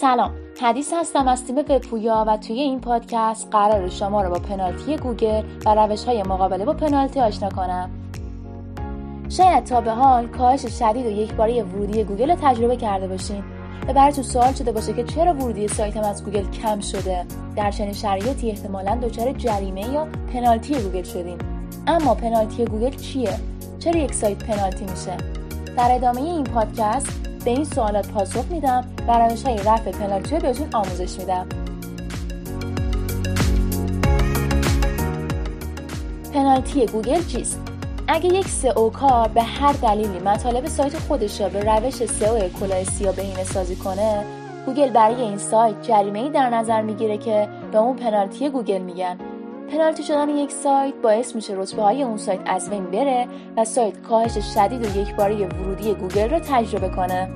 سلام. حدیث هستم از تیم وبپویا و توی این پادکست قرار شما رو با پنالتی گوگل و روش های مقابله با پنالتی آشنا کنم. شاید تا به حال کاهش شدید و یکباره ورودی گوگل رو تجربه کرده باشین و براتون سوال شده باشه که چرا ورودی سایتم از گوگل کم شده؟ در چنین شرایطی احتمالا دچار جریمه یا پنالتی گوگل شدیم اما پنالتی گوگل چیه؟ چرا یک سایت پنالتی میشه؟ در ادامه این پادکست به این سوالات پاسخ میدم. و روش های رفع پنالتی رو بهتون آموزش میدم. پنالتی گوگل چیست؟ اگه یک سئو کار به هر دلیلی مطالب سایت خودش را به روش سئو کلاه سیاه بهینه سازی کنه گوگل برای این سایت جریمه ای در نظر می‌گیره که به اون پنالتی گوگل میگن. پنالتی شدن یک سایت باعث میشه رتبه های اون سایت از بین بره و سایت کاهش شدید و یکباره ورودی گوگل رو تجربه کنه.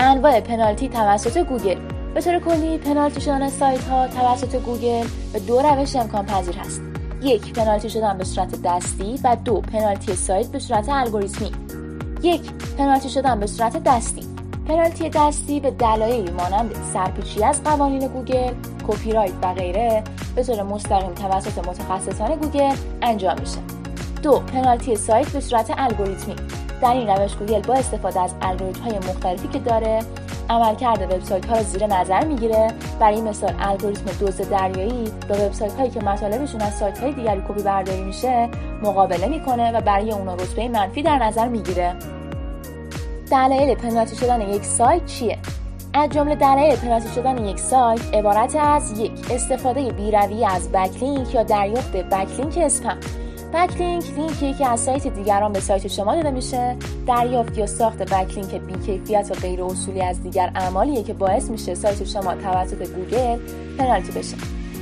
انواع پنالتی توسط گوگل. به طور کلی پنالتی شدن سایت ها توسط گوگل به دو روش امکان پذیر هست. یک پنالتی شدن به صورت دستی و دو پنالتی سایت به صورت الگوریتمی. یک پنالتی شدن به صورت دستی. پنالتی دستی به دلایلی مانند سرپیچی از قوانین گوگل کپی رایت و غیره به طور مستقیم توسط متخصصان گوگل انجام میشه. دو پنالتی سایت به صورت الگوریتمی. در این روش گوگل با استفاده از الگوریتم های مختلفی که داره عملکرد وبسایت ها رو زیر نظر می‌گیره. برای مثال الگوریتم دزد دریایی با وبسایت هایی که مطالبشون از سایت های دیگری کپی برداری میشه مقابله می‌کنه و برای اونا رتبه منفی در نظر می‌گیره. دلایل پنالتی شدن یک سایت چیه؟ از جمله دلایل پنالتی شدن یک سایت عبارت از یک استفاده بی‌رویه از backlink یا دریافت backlink spam. backlink لینکی که از سایت دیگران به سایت شما داده میشه. دریافت یا ساخت backlink بیکیفیت و غیر اصولی از دیگر اعمالیه که باعث میشه سایت شما توسط گوگل پنالتی بشه.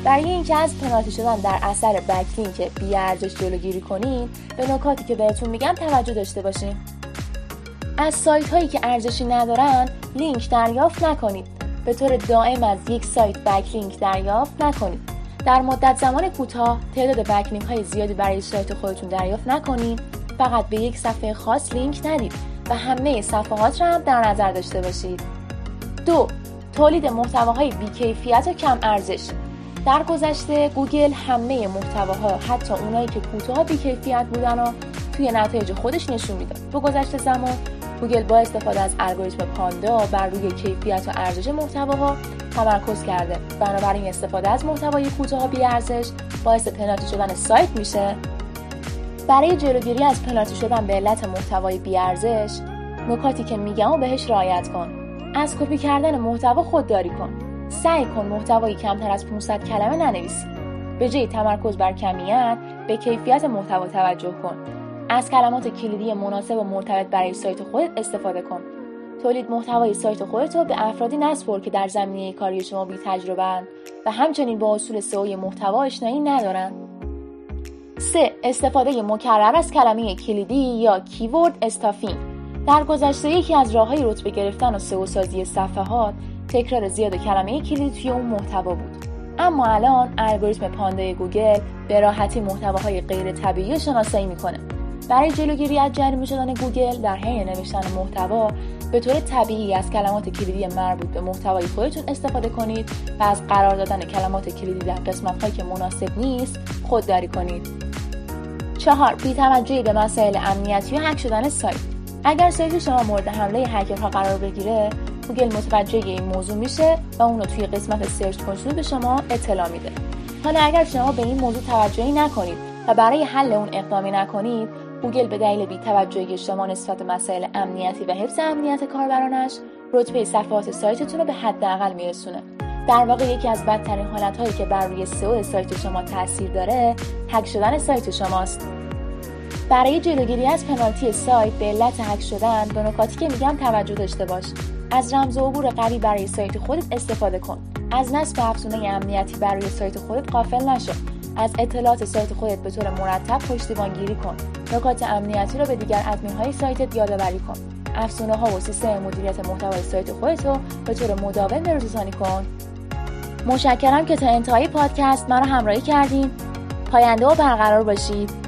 برای اینکه از پنالتی شدن در اثر backlink بیارزش جلوگیری کنید به نکاتی که بهتون میگم توجه داشته باشین. از سایت هایی که ارزشی ندارن لینک دریافت نکنید. به طور دائم از یک سایت backlink دریافت نکنید. در مدت زمان کوتاه تعداد backlink های زیادی برای سایت خودتون دریافت نکنید. فقط به یک صفحه خاص لینک ندید و همه صفحات را هم در نظر داشته باشید. دو تولید محتواهای بیکیفیت و کم ارزش. در گذشته گوگل همه محتواها حتی اونایی که کوتاه بیکیفیت بودن و توی نتایج خودش نشون می‌داد با گذشت زمان گوگل با استفاده از الگوریتم پاندا بر روی کیفیت و ارزش محتواها تمرکز کرده. بنابراین استفاده از محتوای کوتاه بی ارزش باعث پنالتی شدن سایت میشه. برای جلوگیری از پنالتی شدن به علت محتوای بی ارزش نکاتی که میگم رو بهش رعایت کن. از کپی کردن محتوا خودداری کن. سعی کن محتوایی کمتر از 500 کلمه ننویسی. به جای تمرکز بر کمیت به کیفیت محتوا توجه کن. از کلمات کلیدی مناسب و مرتبط برای سایت خودت استفاده کن. تولید محتوای سایت خودت رو به افرادی نسپر که در زمینه کاری شما بی تجربه و همچنین با اصول سئو محتوا آشنایی ندارن. 3. استفاده مکرر از کلمه کلیدی یا کیورد استافینگ. در گذشته یکی از راههای رتبه گرفتن و سئو سازی صفحات تکرار زیاد کلمه کلیدی توی اون محتوا بود. اما الان الگوریتم پاندای گوگل به راحتی محتواهای غیر طبیعی شناسایی می‌کنه. برای جلوگیری از جریمه شدن گوگل در حین نوشتن محتوا به طور طبیعی از کلمات کلیدی مربوط به محتوای خودتون استفاده کنید و از قرار دادن کلمات کلیدی در قسمت هایی که مناسب نیست خودداری کنید. چهار بیتوجهی به مسائل امنیتی و هک شدن سایت. اگر سایت شما مورد حمله هکرها قرار بگیره گوگل متوجه این موضوع میشه و اون توی قسمت Search Console به شما اطلاع میده. حالا اگر شما به این موضوع توجهی نکنید و برای حل اون اقدامی نکنید گوگل به دلیل بیتوجهی شما نسبت مسائل امنیتی و حفظ امنیت کاربرانش رتبه صفحات سایتتون رو به حداقل میرسونه. در واقع یکی از بدترین حالتهایی که بر روی سئو سایت شما تاثیر داره هک شدن سایت شماست. برای جلوگیری از پنالتی سایت به علت هک شدن به نکاتی که میگم توجه داشته باش. از رمز و عبور قوی برای سایت خودت استفاده کن. از نصب افزونه امنیتی بر روی سایت خودت غافل نشو. از اطلاعات سایت خودت به طور مرتب پشتیبان گیری کن. نکات امنیتی را به دیگر ادمین های سایتت یادآوری کن. افزونه ها و سیستم مدیریت محتوای سایت خودت رو به طور مداوم بروزرسانی کن. مشکرم که تا انتهای پادکست مرا همراهی کردین. پاینده و برقرار باشید.